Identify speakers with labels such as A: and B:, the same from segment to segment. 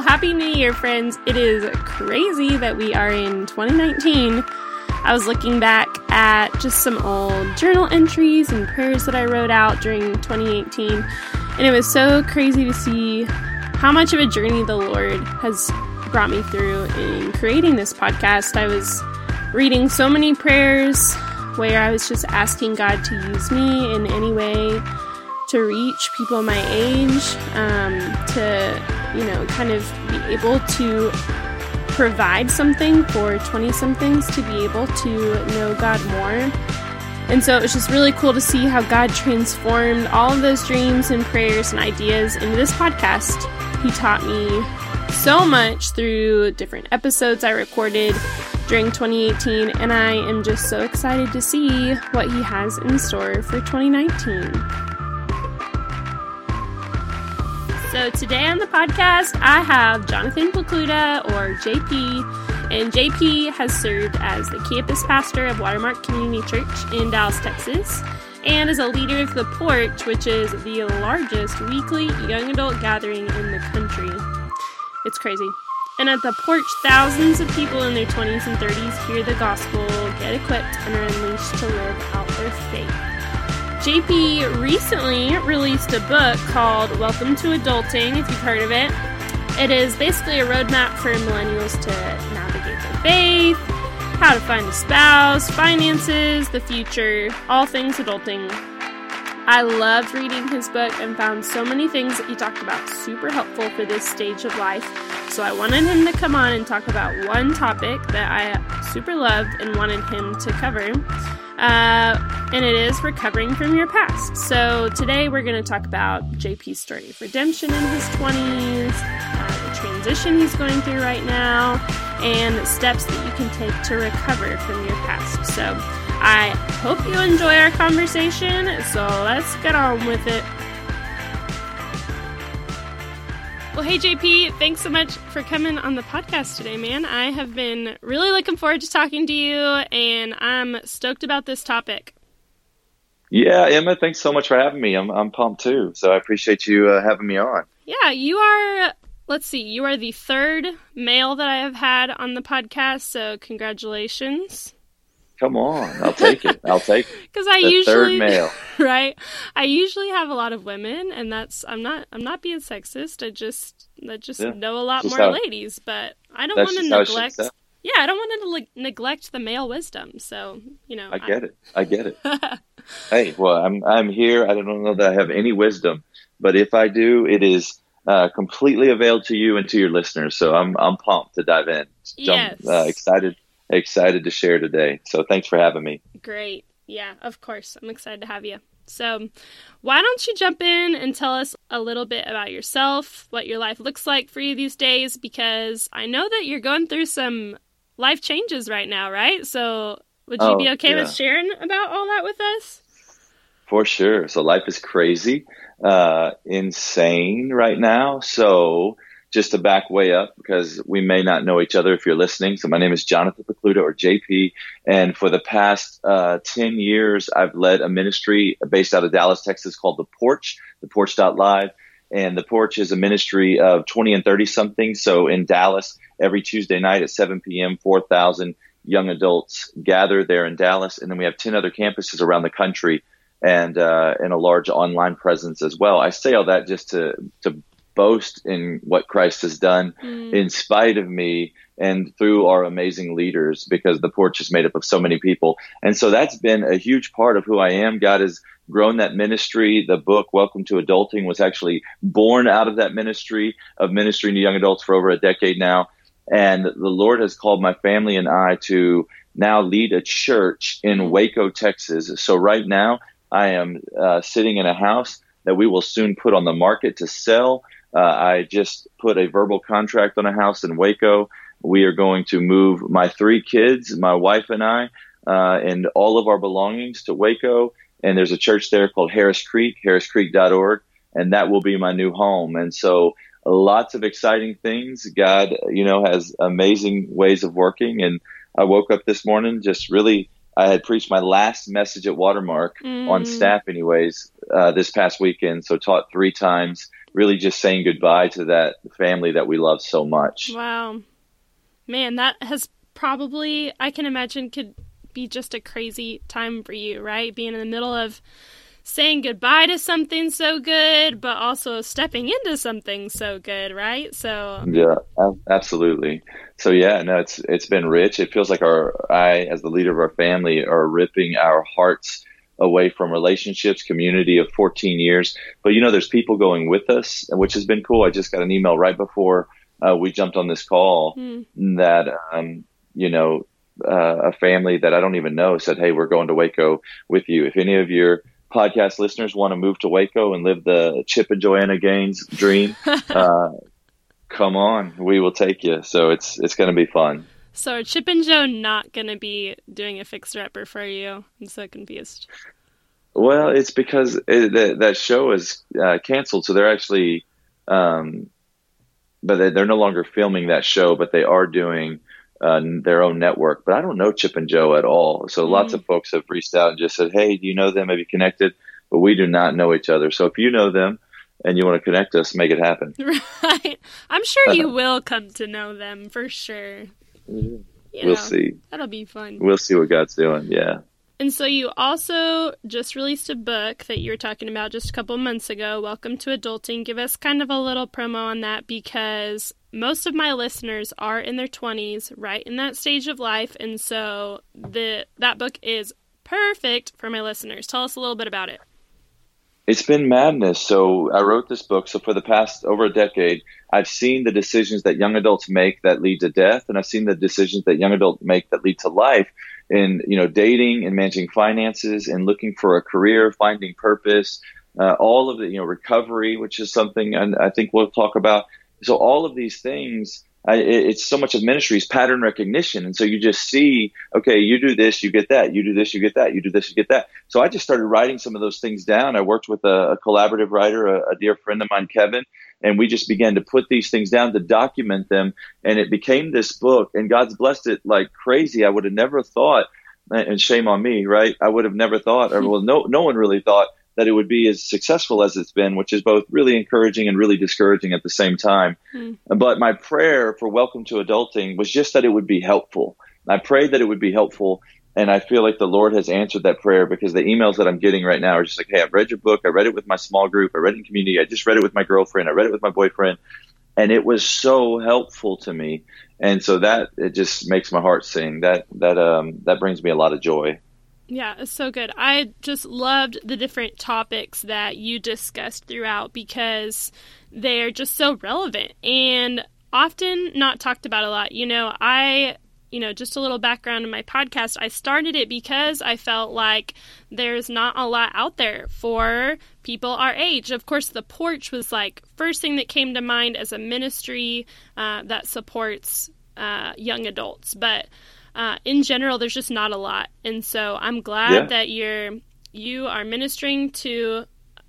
A: Well, Happy New Year, friends. It is crazy that we are in 2019. I was looking back at just some old journal entries and prayers that I wrote out during 2018, and it was so crazy to see how much of a journey the Lord has brought me through in creating this podcast. I was reading so many prayers where I was just asking God to use me in any way to reach people my age, um, to, you know, kind of be able to provide something for 20 somethings to be able to know God more. And so it was just really cool to see how God transformed all of those dreams and prayers and ideas into this podcast. He taught me so much through different episodes I recorded during 2018, and I am just so excited to see what He has in store for 2019. So today on the podcast, I have Jonathan Pokluda, or JP, and JP has served as the campus pastor of Watermark Community Church in Dallas, Texas, and is a leader of The Porch, which is the largest weekly young adult gathering in the country. It's crazy. And at The Porch, thousands of people in their 20s and 30s hear the gospel, get equipped, and are unleashed to live out their faith. JP recently released a book called Welcome to Adulting, if you've heard of it. It is basically a roadmap for millennials to navigate their faith, how to find a spouse, finances, the future, all things adulting. I loved reading his book and found so many things that he talked about super helpful for this stage of life. So I wanted him to come on and talk about one topic that I super loved and wanted him to cover uh, and it is recovering from your past. So today we're going to talk about JP's story of redemption in his 20s, uh, the transition he's going through right now, and steps that you can take to recover from your past. So I hope you enjoy our conversation. So let's get on with it. Well, hey, JP, thanks so much for coming on the podcast today, man. I have been really looking forward to talking to you, and I'm stoked about this topic.
B: Yeah, Emma, thanks so much for having me. I'm, I'm pumped too. So I appreciate you uh, having me on.
A: Yeah, you are, let's see, you are the third male that I have had on the podcast. So congratulations.
B: Come on, I'll take it. I'll take it.
A: Because I the usually third male, right? I usually have a lot of women, and that's I'm not I'm not being sexist. I just I just yeah, know a lot more how, ladies, but I don't want to neglect. Yeah, I don't want to le- neglect the male wisdom. So you know,
B: I get I, it. I get it. hey, well, I'm I'm here. I don't know that I have any wisdom, but if I do, it is uh, completely available to you and to your listeners. So I'm I'm pumped to dive in.
A: Yes.
B: I'm uh, excited excited to share today. So thanks for having me.
A: Great. Yeah, of course. I'm excited to have you. So, why don't you jump in and tell us a little bit about yourself, what your life looks like for you these days? Because I know that you're going through some life changes right now, right? So, would you oh, be okay yeah. with sharing about all that with us?
B: For sure. So, life is crazy, uh, insane right now. So, just to back way up because we may not know each other if you're listening. So my name is Jonathan Pokluda or JP. And for the past uh, 10 years, I've led a ministry based out of Dallas, Texas called The Porch, The Porch.live. And The Porch is a ministry of 20 and 30 something. So in Dallas, every Tuesday night at 7 p.m., 4,000 young adults gather there in Dallas. And then we have 10 other campuses around the country and uh, and a large online presence as well. I say all that just to to boast in what Christ has done mm. in spite of me and through our amazing leaders because the porch is made up of so many people. And so that's been a huge part of who I am. God has grown that ministry. The book, Welcome to Adulting, was actually born out of that ministry of ministering to young adults for over a decade now. And the Lord has called my family and I to now lead a church in Waco, Texas. So right now, I am uh, sitting in a house that we will soon put on the market to sell. Uh, I just put a verbal contract on a house in Waco. We are going to move my three kids, my wife and I, uh, and all of our belongings to Waco. And there's a church there called Harris Creek, harriscreek.org, and that will be my new home. And so lots of exciting things. God, you know, has amazing ways of working. And I woke up this morning just really I had preached my last message at Watermark mm. on staff, anyways, uh, this past weekend. So taught three times, really just saying goodbye to that family that we love so much.
A: Wow. Man, that has probably, I can imagine, could be just a crazy time for you, right? Being in the middle of saying goodbye to something so good, but also stepping into something so good, right? So
B: yeah, absolutely. So yeah, no, it's it's been rich. It feels like our I, as the leader of our family, are ripping our hearts away from relationships, community of 14 years. But you know, there's people going with us, which has been cool. I just got an email right before uh, we jumped on this call mm. that um, you know uh, a family that I don't even know said, "Hey, we're going to Waco with you. If any of your podcast listeners want to move to Waco and live the Chip and Joanna Gaines dream, uh, come on, we will take you." So it's it's going to be fun.
A: So are Chip and Joe not going to be doing a fixer upper for you? I'm so confused.
B: Well, it's because it, that, that show is uh, canceled, so they're actually, um, but they, they're no longer filming that show, but they are doing uh, their own network. But I don't know Chip and Joe at all. So mm lots of folks have reached out and just said, "Hey, do you know them? Have you connected?" But we do not know each other. So if you know them and you want to connect us, make it happen.
A: Right. I'm sure you will come to know them for sure.
B: You we'll see.
A: That'll be fun.
B: We'll see what God's doing. Yeah.
A: And so you also just released a book that you were talking about just a couple months ago, Welcome to Adulting. Give us kind of a little promo on that because most of my listeners are in their 20s, right in that stage of life, and so the that book is perfect for my listeners. Tell us a little bit about it.
B: It's been madness. So I wrote this book. So for the past over a decade, I've seen the decisions that young adults make that lead to death, and I've seen the decisions that young adults make that lead to life in you know dating and managing finances and looking for a career, finding purpose, uh, all of the you know recovery, which is something I, I think we'll talk about. So all of these things. I, it's so much of ministry is pattern recognition. And so you just see, okay, you do this, you get that. You do this, you get that. You do this, you get that. So I just started writing some of those things down. I worked with a, a collaborative writer, a, a, dear friend of mine, Kevin, and we just began to put these things down to document them and it became this book and god's blessed it like crazy i would have never thought and shame on me right i would have never thought or well no no one really thought that it would be as successful as it's been which is both really encouraging and really discouraging at the same time mm. but my prayer for welcome to adulting was just that it would be helpful i prayed that it would be helpful and I feel like the Lord has answered that prayer because the emails that I'm getting right now are just like, hey, I've read your book. I read it with my small group. I read it in community. I just read it with my girlfriend. I read it with my boyfriend. And it was so helpful to me. And so that it just makes my heart sing. That that um that brings me a lot of joy.
A: Yeah, it's so good. I just loved the different topics that you discussed throughout because they're just so relevant and often not talked about a lot. You know, I you know, just a little background in my podcast, I started it because I felt like there's not a lot out there for people our age. Of course, the porch was like first thing that came to mind as a ministry uh, that supports uh, young adults, but uh, in general, there's just not a lot. And so I'm glad yeah. that you're you are ministering to.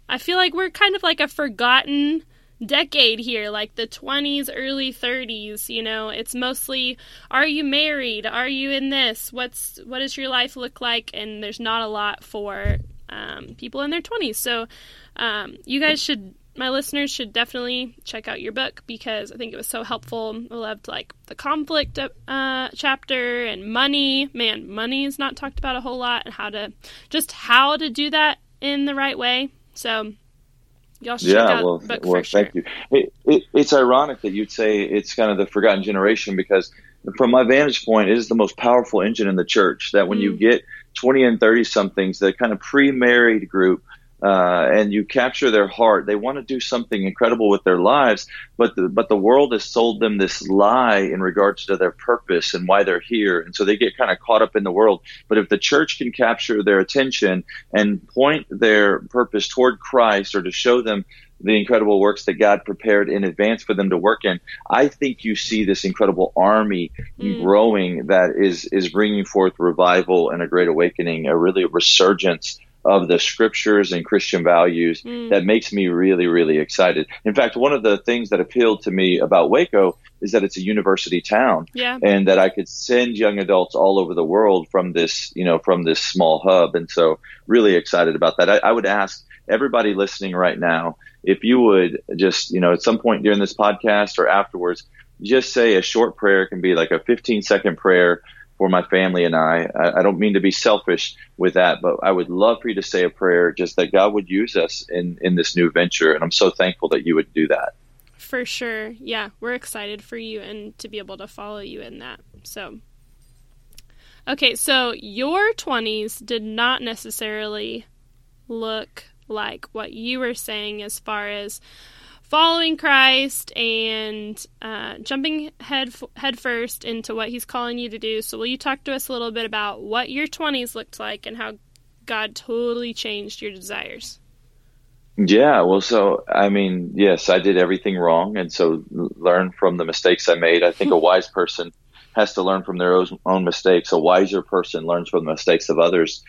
A: I feel like we're kind of like a forgotten decade here, like the 20s, early 30s, you know, it's mostly are you married? Are you in this? What's what does your life look like? And there's not a lot for um, people in their 20s. So um, you guys should my listeners should definitely check out your book because I think it was so helpful. I loved like the conflict uh, chapter and money. Man, money is not talked about a whole lot and how to just how to do that in the right way. So Y'all should yeah, well, well,
B: thank you. It, it, it's ironic that you'd say it's kind of the forgotten generation because, from my vantage point, it is the most powerful engine in the church. That when mm. you get twenty and thirty somethings, the kind of pre-married group uh, and you capture their heart. They want to do something incredible with their lives, but the, but the world has sold them this lie in regards to their purpose and why they're here, and so they get kind of caught up in the world. But if the church can capture their attention and point their purpose toward Christ, or to show them the incredible works that God prepared in advance for them to work in, I think you see this incredible army mm. growing that is is bringing forth revival and a great awakening, a really resurgence of the scriptures and Christian values mm. that makes me really, really excited. In fact, one of the things that appealed to me about Waco is that it's a university town
A: yeah.
B: and that I could send young adults all over the world from this, you know, from this small hub. And so really excited about that. I, I would ask, everybody listening right now, if you would just, you know, at some point during this podcast or afterwards, just say a short prayer it can be like a 15 second prayer for my family and I. I. I don't mean to be selfish with that, but I would love for you to say a prayer just that God would use us in, in this new venture. And I'm so thankful that you would do that.
A: For sure. Yeah, we're excited for you and to be able to follow you in that. So, okay, so your 20s did not necessarily look like what you were saying as far as following Christ and uh, jumping head head first into what He's calling you to do. So, will you talk to us a little bit about what your twenties looked like and how God totally changed your desires?
B: Yeah, well, so I mean, yes, I did everything wrong, and so learn from the mistakes I made. I think a wise person has to learn from their own mistakes. A wiser person learns from the mistakes of others.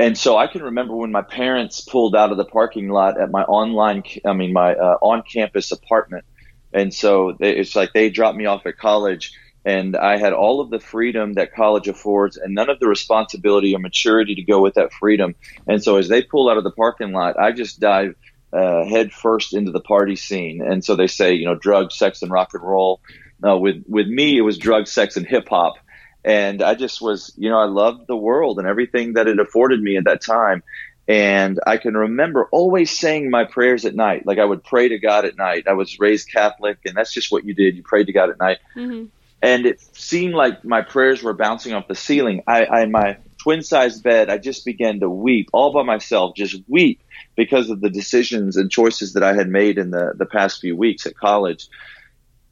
B: And so I can remember when my parents pulled out of the parking lot at my online, I mean, my uh, on campus apartment. And so they, it's like they dropped me off at college and I had all of the freedom that college affords and none of the responsibility or maturity to go with that freedom. And so as they pulled out of the parking lot, I just dived uh, head first into the party scene. And so they say, you know, drugs, sex, and rock and roll. Uh, with with me, it was drugs, sex, and hip hop and I just was, you know, I loved the world and everything that it afforded me at that time. And I can remember always saying my prayers at night. Like I would pray to God at night. I was raised Catholic, and that's just what you did. You prayed to God at night. Mm-hmm. And it seemed like my prayers were bouncing off the ceiling. I, I in my twin sized bed, I just began to weep all by myself, just weep because of the decisions and choices that I had made in the, the past few weeks at college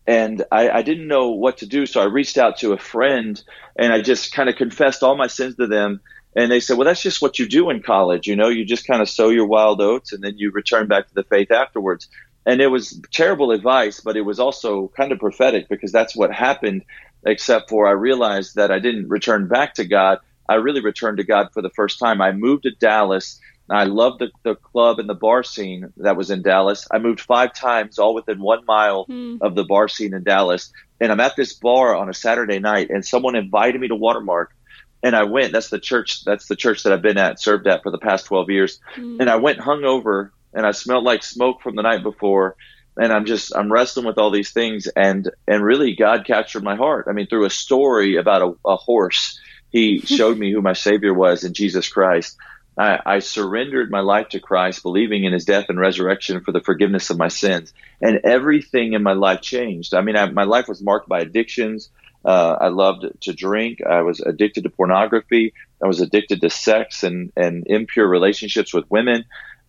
B: and I, I, didn't know what to do. So I reached out to a friend and I just kind of confessed all my sins to them. And they said, well, that's just what you do in college. You know, you just kind of sow your wild oats and then you return back to the faith afterwards. And it was terrible advice, but it was also kind of prophetic because that's what happened, except for I realized that I didn't return back to God. I really returned to God for the first time. I moved to Dallas I loved the, the club and the bar scene that was in Dallas. I moved five times, all within one mile mm. of the bar scene in Dallas. And I'm at this bar on a Saturday night, and someone invited me to Watermark, and I went. That's the church. That's the church that I've been at, served at for the past 12 years. Mm. And I went hungover, and I smelled like smoke from the night before. And I'm just I'm wrestling with all these things, and and really God captured my heart. I mean, through a story about a, a horse, He showed me who my Savior was in Jesus Christ I, I, surrendered my life to Christ, believing in his death and resurrection for the forgiveness of my sins. And everything in my life changed. I mean, I, my life was marked by addictions. Uh, I loved to drink. I was addicted to pornography. I was addicted to sex and, and impure relationships with women.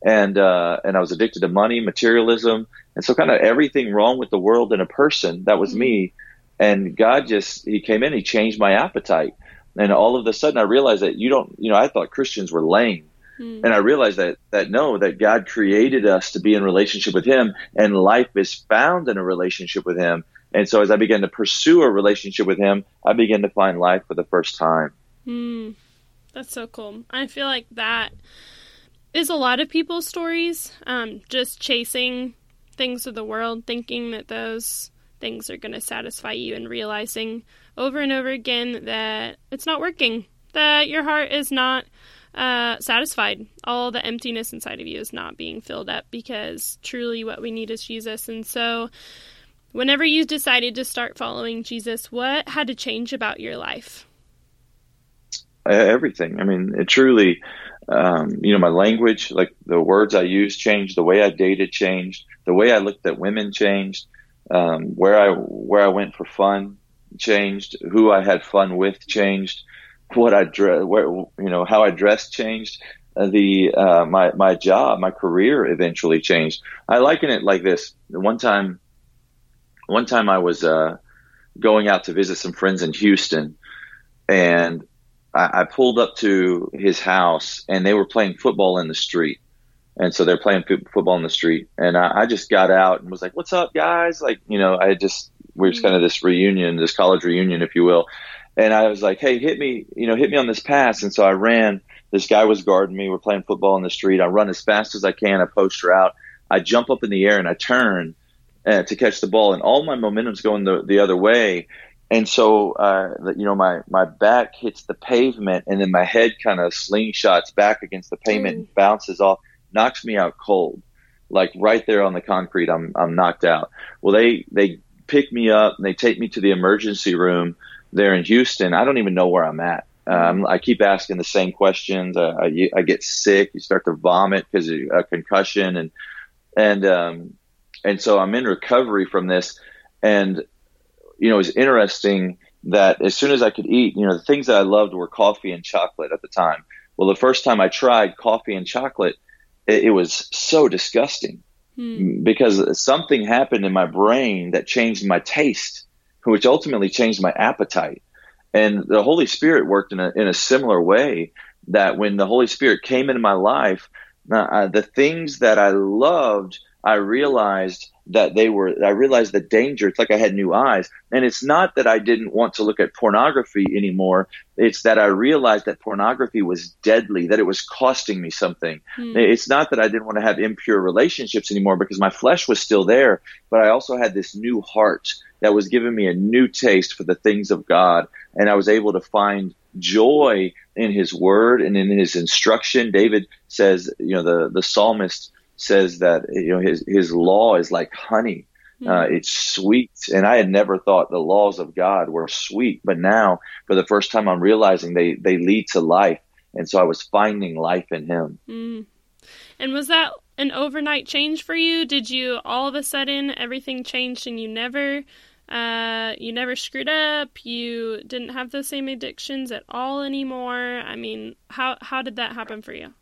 B: And, uh, and I was addicted to money, materialism. And so kind of everything wrong with the world and a person, that was me. And God just, he came in, he changed my appetite and all of a sudden I realized that you don't, you know, I thought Christians were lame. Mm. And I realized that, that no, that God created us to be in relationship with Him, and life is found in a relationship with Him. And so, as I began to pursue a relationship with Him, I began to find life for the first time.
A: Mm. That's so cool. I feel like that is a lot of people's stories. Um, just chasing things of the world, thinking that those things are going to satisfy you, and realizing over and over again that it's not working, that your heart is not uh, satisfied. All the emptiness inside of you is not being filled up because truly what we need is Jesus. And so, whenever you decided to start following Jesus, what had to change about your life?
B: Everything. I mean, it truly, um, you know, my language, like the words I used changed, the way I dated changed, the way I looked at women changed, um, where I where I went for fun changed, who I had fun with changed, what I dress, where you know how I dressed changed. Uh, the uh, my my job, my career eventually changed. I liken it like this. One time, one time I was uh, going out to visit some friends in Houston, and I, I pulled up to his house, and they were playing football in the street and so they're playing football in the street and I, I, just got out and was like what's up guys like you know i just we're just kind of this reunion, this college reunion, if you will. And I was like, hey, hit me, you know, hit me on this pass. And so I ran. This guy was guarding me. We're playing football in the street. I run as fast as I can. I post her out. I jump up in the air and I turn uh, to catch the ball, and all my momentum's going the, the other way. And so, uh, you know, my, my back hits the pavement, and then my head kind of slingshots back against the pavement mm. and bounces off. Knocks me out cold, like right there on the concrete. I'm I'm knocked out. Well, they they pick me up and they take me to the emergency room there in Houston. I don't even know where I'm at. Um, I keep asking the same questions. I, I, get sick. You start to vomit because of a concussion, and and um, and so I'm in recovery from this. And you know, it's interesting that as soon as I could eat, you know, the things that I loved were coffee and chocolate at the time. Well, the first time I tried coffee and chocolate, it, it was so disgusting hmm. because something happened in my brain that changed my taste, which ultimately changed my appetite. And the Holy Spirit worked in a, in a similar way that when the Holy Spirit came into my life, uh, the things that I loved, I realized that they were I realized the danger. It's like I had new eyes. And it's not that I didn't want to look at pornography anymore. It's that I realized that pornography was deadly, that it was costing me something. Hmm. It's not that I didn't want to have impure relationships anymore because my flesh was still there, but I also had this new heart that was giving me a new taste for the things of God. And I was able to find joy in his word and in his instruction. David says, you know, the, the psalmist says that you know his his law is like honey. Mm-hmm. Uh, it's sweet, and I had never thought the laws of God were sweet, but now for the first time, I'm realizing they they lead to life, and so I was finding life in Him.
A: Mm. And was that an overnight change for you? Did you all of a sudden everything changed and you never uh, you never screwed up. You didn't have those same addictions at all anymore. I mean, how how did that happen for you?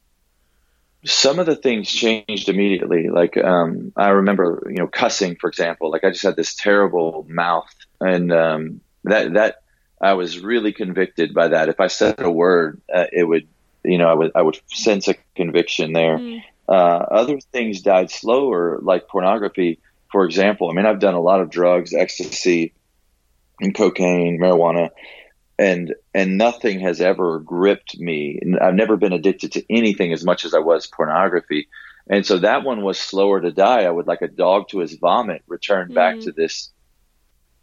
B: Some of the things changed immediately. Like um, I remember, you know, cussing, for example. Like I just had this terrible mouth, and um, that that I was really convicted by that. If I said a word, uh, it would, you know, I would I would sense a conviction there. Mm. Uh, other things died slower, like pornography, for example. I mean, I've done a lot of drugs, ecstasy, and cocaine, marijuana, and and nothing has ever gripped me. I've never been addicted to anything as much as I was pornography. And so that one was slower to die. I would like a dog to his vomit return back mm. to this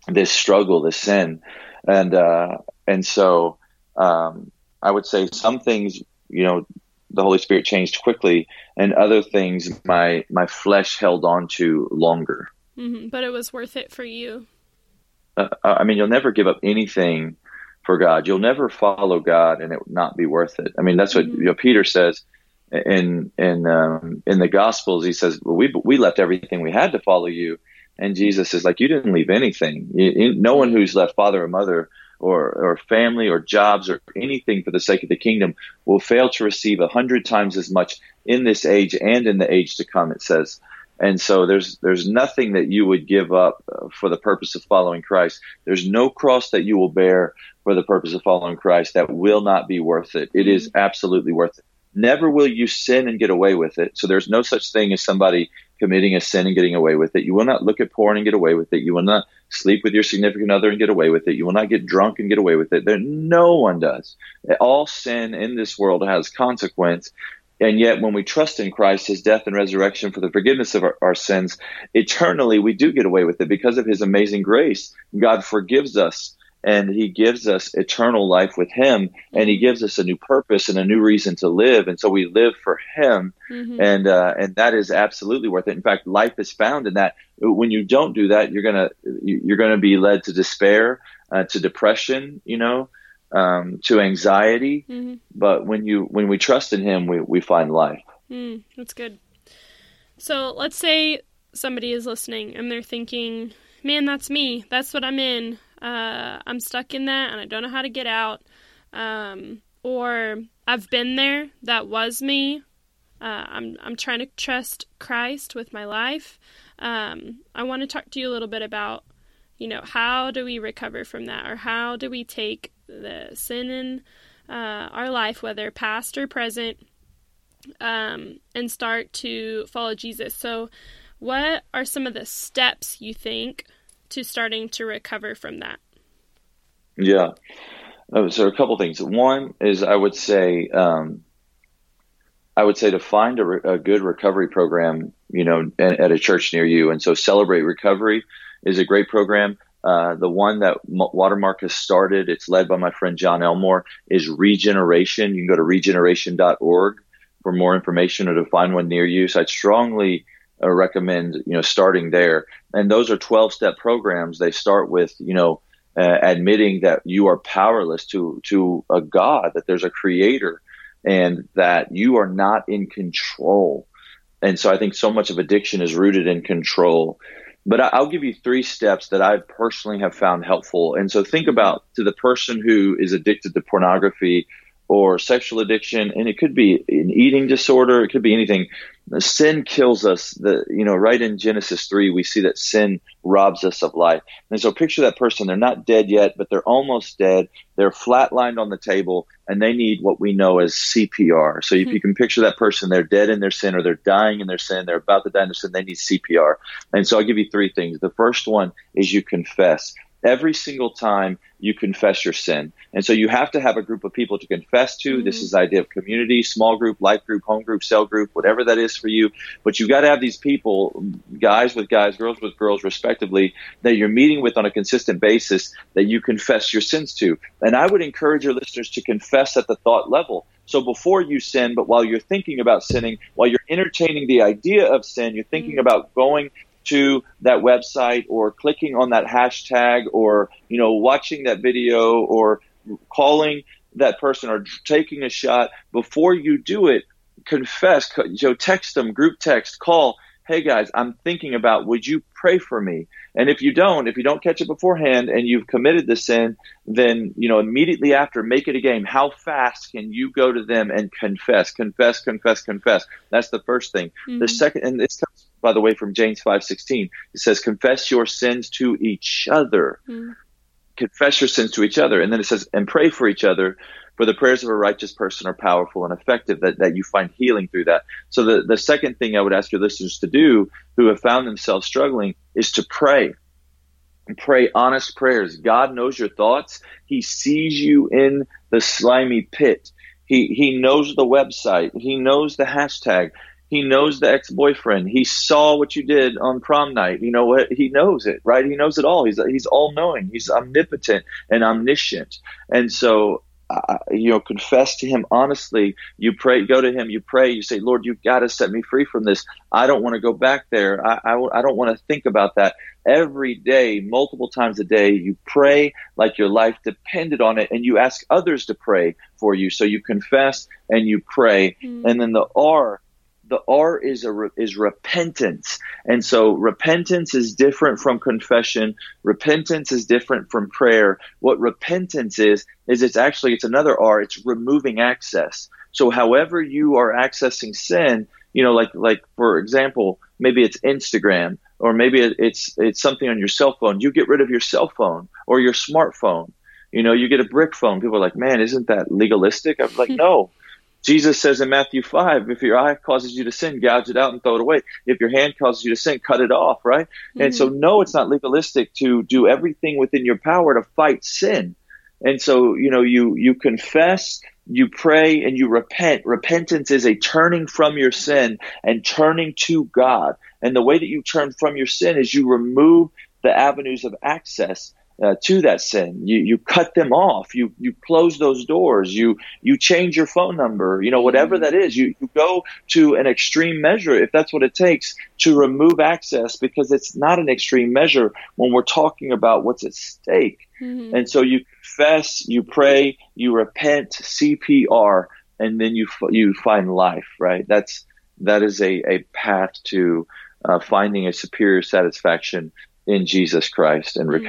B: this struggle, this sin. And uh and so um I would say some things, you know, the Holy Spirit changed quickly, and other things my my flesh held on to longer.
A: Mm-hmm. But it was worth it for you.
B: Uh, I mean, you'll never give up anything for God. You'll never follow God and it would not be worth it. I mean, that's what mm-hmm. you know, Peter says in in um, in the Gospels. He says, well, "We we left everything we had to follow you," and Jesus is like, "You didn't leave anything. You, you, no one who's left father or mother." Or, or family or jobs or anything for the sake of the kingdom will fail to receive a hundred times as much in this age and in the age to come, it says. And so there's there's nothing that you would give up uh, for the purpose of following Christ. There's no cross that you will bear for the purpose of following Christ that will not be worth it. It is absolutely worth it. Never will you sin and get away with it. So there's no such thing as somebody committing a sin and getting away with it. You will not look at porn and get away with it. You will not sleep with your significant other and get away with it. You will not get drunk and get away with it. There, no one does. All sin in this world has consequence. And yet, when we trust in Christ, his death and resurrection for the forgiveness of our, our, sins, eternally we do get away with it because of his amazing grace. God forgives us and he gives us eternal life with him and he gives us a new purpose and a new reason to live. And so we live for him. Mm-hmm. And, uh, and that is absolutely worth it. In fact, life is found in that. When you don't do that, you're going to, you're going to be led to despair, uh, to depression, you know, um, to anxiety. Mm-hmm. But when you when we trust in Him, we we find life.
A: Mm, that's good. So let's say somebody is listening and they're thinking, "Man, that's me. That's what I'm in. Uh, I'm stuck in that, and I don't know how to get out." Um, or I've been there. That was me. Uh, I'm I'm trying to trust Christ with my life. Um, I want to talk to you a little bit about, you know, how do we recover from that, or how do we take the sin in uh, our life, whether past or present, um, and start to follow Jesus. So, what are some of the steps you think to starting to recover from that?
B: Yeah. Uh, so, a couple things. One is I would say, um, I would say to find a, re- a good recovery program, you know, at, at, a church near you. And so, Celebrate Recovery is a great program. Uh, the one that Watermark has started, it's led by my friend John Elmore, is Regeneration. You can go to regeneration.org. for more information or to find one near you. So I'd strongly uh, recommend, you know, starting there. And those are 12 step programs. They start with, you know, uh, admitting that you are powerless to, to a God, that there's a creator and that you are not in control. And so I think so much of addiction is rooted in control. But I'll give you three steps that I personally have found helpful. And so think about to the person who is addicted to pornography or sexual addiction, and it could be an eating disorder, it could be anything. Sin kills us. The you know, right in Genesis three, we see that sin robs us of life. And so picture that person, they're not dead yet, but they're almost dead. They're flatlined on the table and they need what we know as CPR. So if mm-hmm. you can picture that person, they're dead in their sin or they're dying in their sin, they're about to die in their sin, they need CPR. And so I'll give you three things. The first one is you confess every single time you confess your sin. And so you have to have a group of people to confess to. Mm-hmm. This is the idea of community, small group, life group, home group, cell group, whatever that is for you. But you've got to have these people, guys with guys, girls with girls, respectively, that you're meeting with on a consistent basis that you confess your sins to. And I would encourage your listeners to confess at the thought level. So before you sin, but while you're thinking about sinning, while you're entertaining the idea of sin, you're thinking mm-hmm. about going to that website or clicking on that hashtag or, you know, watching that video or calling that person or taking a shot before you do it, confess, you know, text them, group text, call, hey guys, I'm thinking about, would you pray for me? And if you don't, if you don't catch it beforehand and you've committed the sin, then, you know, immediately after, make it a game. How fast can you go to them and confess, confess, confess, confess? That's the first thing. Mm-hmm. The second, and this comes, by the way, from James 5.16. It says, confess your sins to each other. Mm-hmm. Confess your sins to each other. And then it says, and pray for each other for the prayers of a righteous person are powerful and effective, that, that you find healing through that. So the, the second thing I would ask your listeners to do who have found themselves struggling is to pray. And pray honest prayers. God knows your thoughts. He sees you in the slimy pit. He, he knows the website. He knows the hashtag. He knows the ex-boyfriend. He saw what you did on prom night. You know what? He knows it, right? He knows it all. He's, he's all knowing. He's omnipotent and omniscient. And so uh, you know, confess to him honestly. You pray, go to him, you pray, you say, Lord, you've got to set me free from this. I don't want to go back there. I, I, I don't want to think about that. Every day, multiple times a day, you pray like your life depended on it and you ask others to pray for you. So you confess and you pray. Mm. And then the R the R is a is repentance, and so repentance is different from confession. Repentance is different from prayer. What repentance is is it's actually it's another R. It's removing access. So however you are accessing sin, you know, like like for example, maybe it's Instagram or maybe it's it's something on your cell phone. You get rid of your cell phone or your smartphone. You know, you get a brick phone. People are like, man, isn't that legalistic? I'm like, no. Jesus says in Matthew 5, if your eye causes you to sin, gouge it out and throw it away. If your hand causes you to sin, cut it off, right? Mm-hmm. And so, mm-hmm. no, it's not legalistic to do everything within your power to fight sin. And so, you know, you, you confess, you pray, and you repent. Repentance is a turning from your sin and turning to God. And the way that you turn from your sin is you remove the avenues of access uh, to that sin. You you cut them off. You you close those doors. You you change your phone number. You know whatever mm-hmm. that is. You you go to an extreme measure if that's what it takes to remove access because it's not an extreme measure when we're talking about what's at stake. Mm-hmm. And so you confess, you pray, you repent, CPR, and then you you find life. Right. That's that is a a path to uh, finding a superior satisfaction in Jesus Christ and mm-hmm.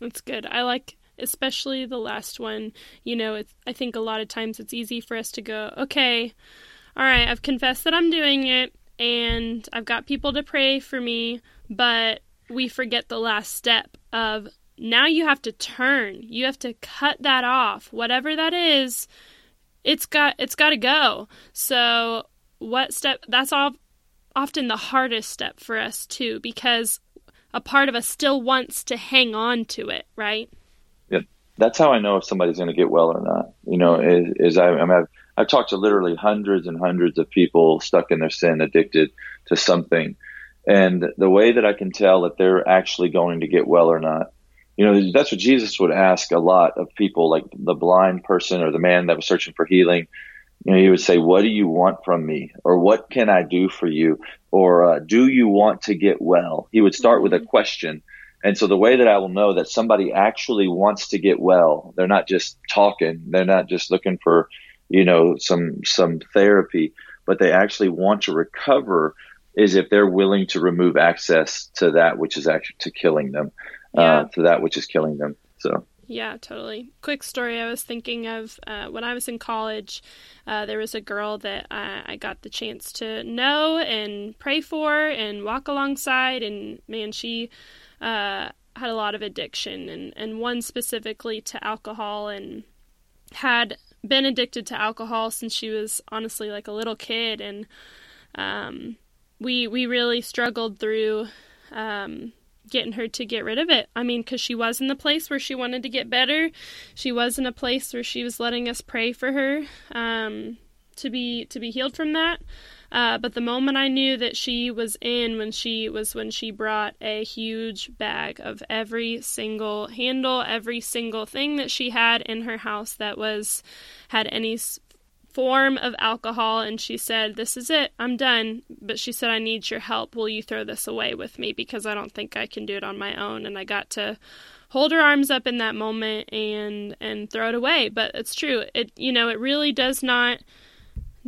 A: That's good. I like especially the last one. You know, it's, I think a lot of times it's easy for us to go, okay, all right, I've confessed that I'm doing it and I've got people to pray for me, but we forget the last step of now you have to turn. You have to cut that off. Whatever that is, it's got it's got to go. So, what step that's all often the hardest step for us too because a part of us still wants to hang on to it, right?
B: Yeah, that's how I know if somebody's going to get well or not. You know, mm-hmm. is, is I, I mean, I've, I've talked to literally hundreds and hundreds of people stuck in their sin, addicted to something, and the way that I can tell that they're actually going to get well or not. You know, that's what Jesus would ask a lot of people, like the blind person or the man that was searching for healing. You know, he would say, "What do you want from me?" or "What can I do for you?" or uh, "Do you want to get well?" He would start with a mm-hmm. question, and so the way that I will know that somebody actually wants to get well, they're not just talking, they're not just looking for, you know, some some therapy, but they actually want to recover is if they're willing to remove access to that which is actually to killing them, uh, yeah. uh, to that which is killing them. So.
A: Yeah, totally. Quick story I was thinking of uh, when I was in college, uh, there was a girl that I, I, got the chance to know and pray for and walk alongside. And man, she uh, had a lot of addiction, and, and one specifically to alcohol, and had been addicted to alcohol since she was honestly like a little kid. And um, we, we really struggled through. Um, getting her to get rid of it. I mean, because she was in the place where she wanted to get better. She was in a place where she was letting us pray for her um, to be to be healed from that. Uh, but the moment I knew that she was in when she was when she brought a huge bag of every single handle, every single thing that she had in her house that was had any form of alcohol and she said, This is it, I'm done. But she said, I need your help. Will you throw this away with me? Because I don't think I can do it on my own. And I got to hold her arms up in that moment and and throw it away. But it's true. It you know, it really does not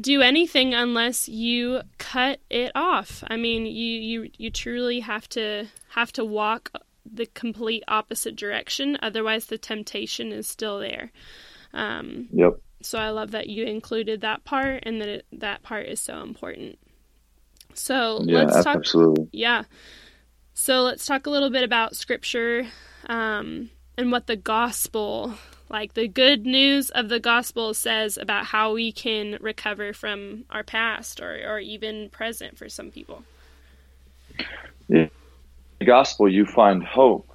A: do anything unless you cut it off. I mean, you you you truly have to have to walk the complete opposite direction. Otherwise, the temptation is still there.
B: Um, yep
A: so I love that you included that part and that it, that part is so important. So
B: yeah,
A: let's talk.
B: Absolutely.
A: Yeah. So let's talk a little bit about scripture um, and what the gospel, like the good news of the gospel, says about how we can recover from our past or, or even present for some people.
B: Yeah. The gospel, you find hope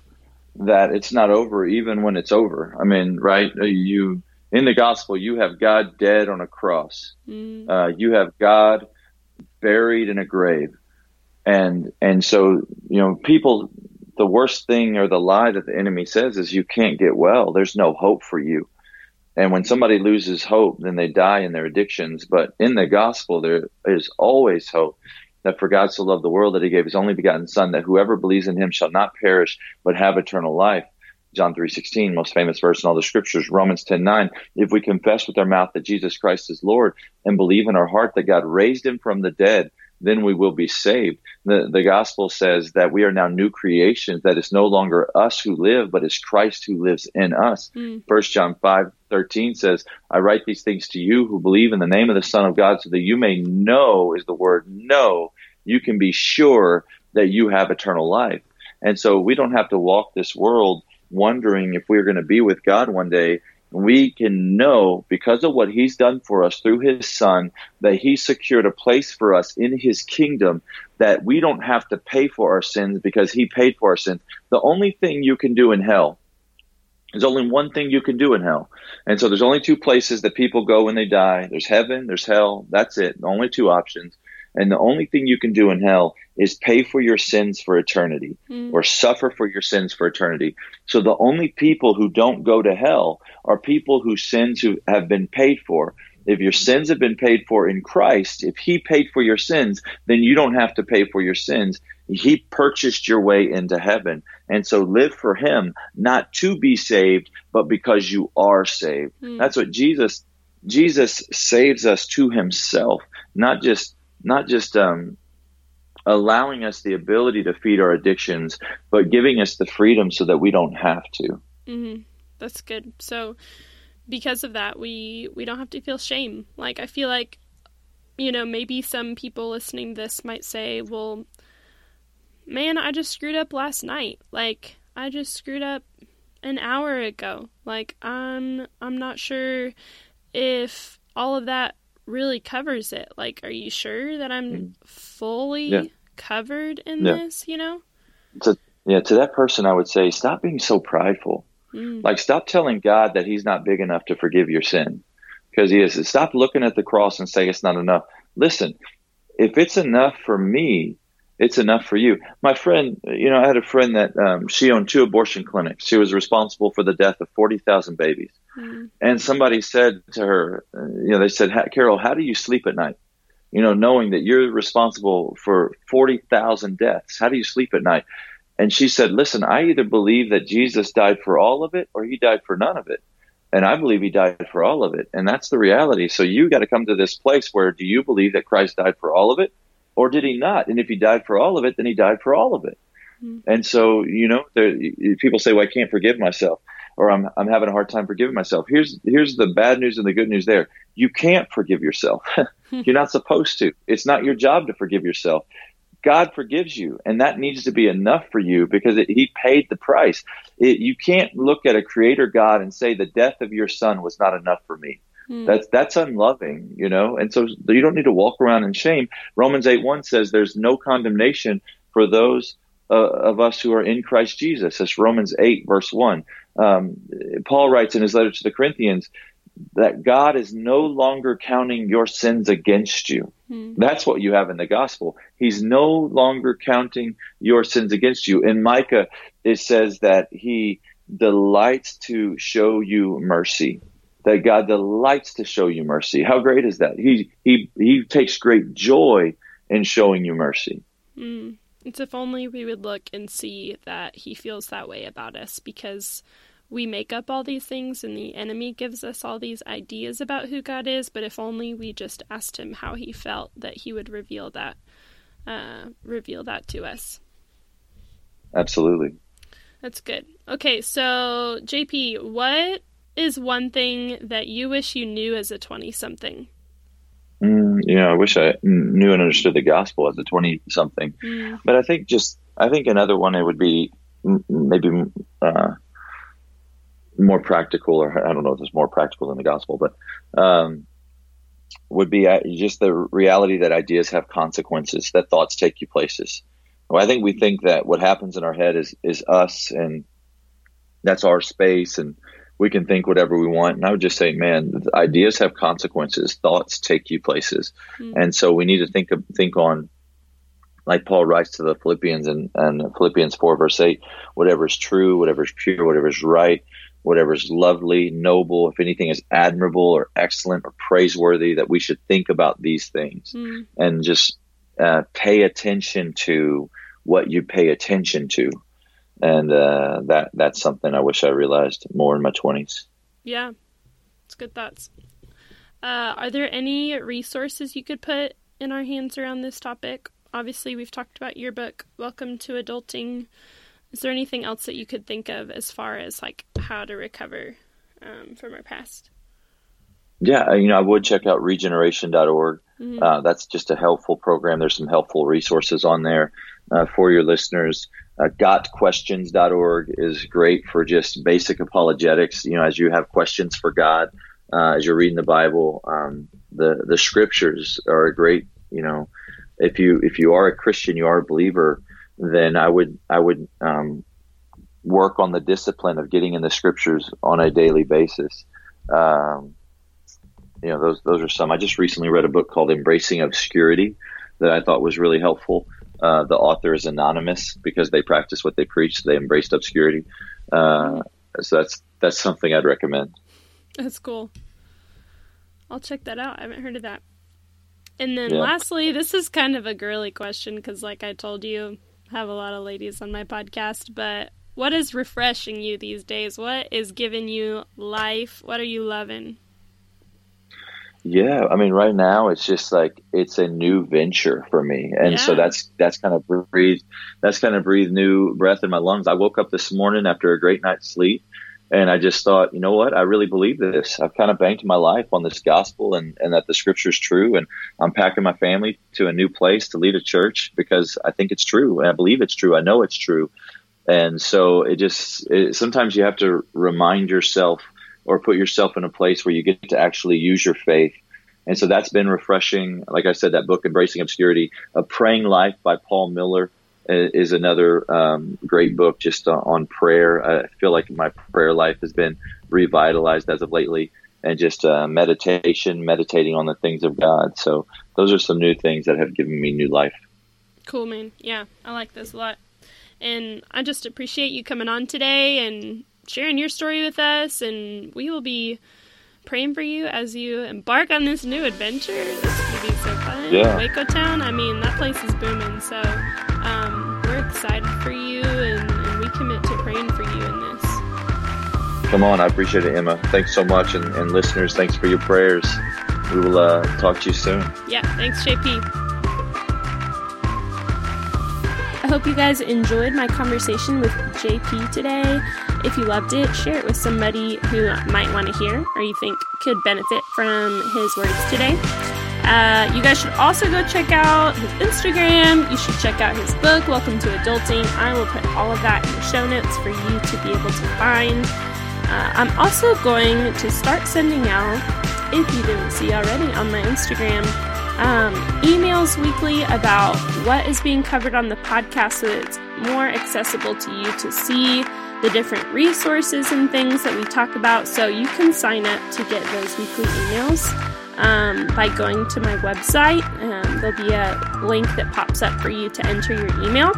B: that it's not over even when it's over. I mean, right? You in the gospel, you have God dead on a cross. Mm. Uh, you have God buried in a grave. And, and so, you know, people, the worst thing or the lie that the enemy says is you can't get well. There's no hope for you. And when somebody loses hope, then they die in their addictions. But in the gospel, there is always hope that for God so loved the world that he gave his only begotten son, that whoever believes in him shall not perish, but have eternal life. John 3:16, most famous verse in all the scriptures, Romans 10:9, if we confess with our mouth that Jesus Christ is Lord and believe in our heart that God raised him from the dead, then we will be saved. The, the gospel says that we are now new creations, that it's no longer us who live, but it's Christ who lives in us. Mm. First John 5, 13 says, I write these things to you who believe in the name of the Son of God so that you may know is the word know. You can be sure that you have eternal life. And so we don't have to walk this world wondering if we're going to be with God one day, we can know because of what he's done for us through his son that he secured a place for us in his kingdom that we don't have to pay for our sins because he paid for our sins. The only thing you can do in hell there's only one thing you can do in hell. And so there's only two places that people go when they die. There's heaven, there's hell. That's it. Only two options. And the only thing you can do in hell is pay for your sins for eternity mm. or suffer for your sins for eternity. So the only people who don't go to hell are people whose sins who have been paid for. If your sins have been paid for in Christ, if he paid for your sins, then you don't have to pay for your sins. He purchased your way into heaven. And so live for him, not to be saved, but because you are saved. Mm. That's what Jesus, Jesus saves us to himself, not just, not just, um, allowing us the ability to feed our addictions, but giving us the freedom so that we don't have to.
A: Mm-hmm. That's good. So, because of that, we we don't have to feel shame. Like I feel like, you know, maybe some people listening this might say, "Well, man, I just screwed up last night. Like I just screwed up an hour ago. Like I'm I'm not sure if all of that really covers it. Like, are you sure that I'm mm. fully yeah. covered in yeah. this? You know.
B: To yeah, to that person, I would say, stop being so prideful. Mm. Like, stop telling God that He's not big enough to forgive your sin, because He is. Stop looking at the cross and say it's not enough. Listen, if it's enough for me, It's enough for you. My friend, you know, I had a friend that um, she owned two abortion clinics. She was responsible for the death of 40,000 babies. Mm-hmm. And somebody said to her, uh, you know, they said, Carol, how do you sleep at night? You know, knowing that you're responsible for 40,000 deaths. How do you sleep at night? And she said, listen, I either believe that Jesus died for all of it or he died for none of it. And I believe he died for all of it. And that's the reality. So you got to come to this place where do you believe that Christ died for all of it or did he not? And if he died for all of it, then he died for all of it. Mm-hmm. And so, you know, there, people say, well, I can't forgive myself or I'm, I'm having a hard time forgiving myself. Here's, here's the bad news and the good news there. You can't forgive yourself. You're not supposed to. It's not your job to forgive yourself. God forgives you, and that needs to be enough for you because it, He paid the price. It, you can't look at a Creator God and say the death of your Son was not enough for me. Hmm. That's that's unloving, you know. And so you don't need to walk around in shame. Romans eight one says there's no condemnation for those uh, of us who are in Christ Jesus. That's Romans eight verse one. Um, Paul writes in his letter to the Corinthians that God is no longer counting your sins against you. Hmm. That's what you have in the gospel. He's no longer counting your sins against you. In Micah, it says that he delights to show you mercy. That God delights to show you mercy. How great is that? He he he takes great joy in showing you mercy.
A: Mm. It's if only we would look and see that he feels that way about us because we make up all these things and the enemy gives us all these ideas about who God is, but if only we just asked him how he felt that he would reveal that uh, reveal that to us.
B: Absolutely.
A: That's good. Okay, so JP, what is one thing that you wish you knew as a 20 something?
B: Mm, you know, I wish I knew and understood the gospel as a 20 something. Mm. But I think just, I think another one it would be maybe uh, more practical, or I don't know if it's more practical than the gospel, but um, would be uh, just the reality that ideas have consequences, that thoughts take you places. Well, I think we think that what happens in our head is is us, and that's our space, and we can think whatever we want. And I would just say, man, ideas have consequences. Thoughts take you places, mm-hmm. and so we need to think of, think on like Paul writes to the Philippians and, and Philippians 4 verse 8, whatever is true, whatever is pure, whatever is right, whatever is lovely, noble, if anything is admirable or excellent or praiseworthy, that we should think about these things mm. and just uh, pay attention to what you pay attention to. And uh, that that's something I wish I realized more in my 20s.
A: Yeah, it's good thoughts. Uh, are there any resources you could put in our hands around this topic? Obviously, we've talked about your book, Welcome to Adulting. Is there anything else that you could think of as far as like how to recover um, from our past?
B: Yeah, you know, I would check out regeneration.org. Mm-hmm. Uh, that's just a helpful program. There's some helpful resources on there uh, for your listeners. Uh, gotquestions.org is great for just basic apologetics. You know, as you have questions for God, uh, as you're reading the Bible, um, the the scriptures are a great. You know, if you if you are a Christian, you are a believer then I would I would um, work on the discipline of getting in the scriptures on a daily basis. Um, you know, those those are some. I just recently read a book called Embracing Obscurity that I thought was really helpful. Uh, the author is anonymous because they practice what they preach. So they embraced obscurity. Uh, so that's that's something I'd recommend.
A: That's cool. I'll check that out. I haven't heard of that. And then yeah. lastly, this is kind of a girly question because, like I told you, I have a lot of ladies on my podcast, but what is refreshing you these days? What is giving you life? What are you loving?
B: Yeah, I mean, right now it's just like it's a new venture for me, and yeah. so that's that's kind of breathed that's kind of breathed new breath in my lungs. I woke up this morning after a great night's sleep, and I just thought, you know what? I really believe this. I've kind of banked my life on this gospel and, and that the scripture is true. And I'm packing my family to a new place to lead a church because I think it's true. And I believe it's true. I know it's true. And so it just, it, sometimes you have to remind yourself or put yourself in a place where you get to actually use your faith. And so that's been refreshing. Like I said, that book, Embracing Obscurity, A Praying Life by Paul Miller is another um, great book just on prayer. I feel like my prayer life has been revitalized as of lately, and just uh, meditation, meditating on the things of God. So those are some new things that have given me new life.
A: Cool, man. Yeah, I like this a lot. And I just appreciate you coming on today and sharing your story with us. And we will be praying for you as you embark on this new adventure. This is going to be so fun.
B: Yeah.
A: Waco Town, I mean, that place is booming. So um, we're excited for you, and, and we commit to praying for you in this.
B: Come on, I appreciate it, Emma. Thanks so much, and, and listeners, thanks for your prayers. We will uh, talk to you soon.
A: Yeah, thanks, JP. I hope you guys enjoyed my conversation with JP today. If you loved it, share it with somebody who might want to hear or you think could benefit from his words today. Uh, you guys should also go check out his Instagram. You should check out his book, Welcome to Adulting. I will put all of that in the show notes for you to be able to find. Uh, I'm also going to start sending out, if you didn't see already on my Instagram, um, emails weekly about what is being covered on the podcast so that it's more accessible to you to see the different resources and things that we talk about. So you can sign up to get those weekly emails um, by going to my website. Um, there'll be a link that pops up for you to enter your email.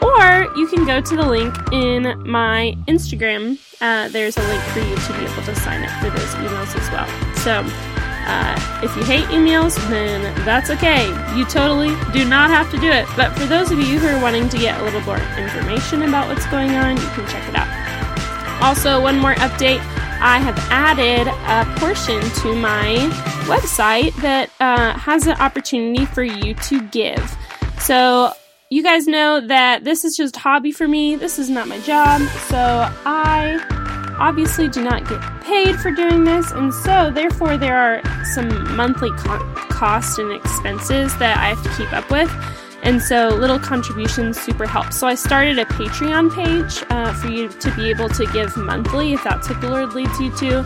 A: Or you can go to the link in my Instagram. Uh, there's a link for you to be able to sign up for those emails as well. So uh, if you hate emails, then that's okay. You totally do not have to do it. But for those of you who are wanting to get a little more information about what's going on, you can check it out. Also, one more update I have added a portion to my website that uh, has an opportunity for you to give. So, you guys know that this is just hobby for me. This is not my job. So, I obviously do not get paid for doing this, and so therefore there are some monthly co- costs and expenses that I have to keep up with. And so little contributions super help. So I started a Patreon page uh, for you to be able to give monthly if that's what the Lord leads you to.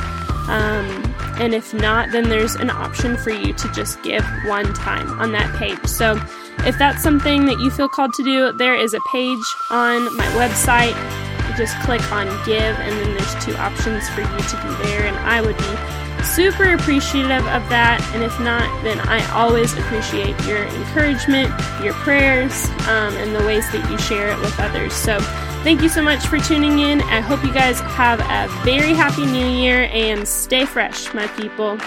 A: Um, and if not, then there's an option for you to just give one time on that page. So if that's something that you feel called to do, there is a page on my website you just click on give, and then there's two options for you to be there. And I would be super appreciative of that. And if not, then I always appreciate your encouragement, your prayers, um, and the ways that you share it with others. So thank you so much for tuning in. I hope you guys have a very happy new year and stay fresh, my people.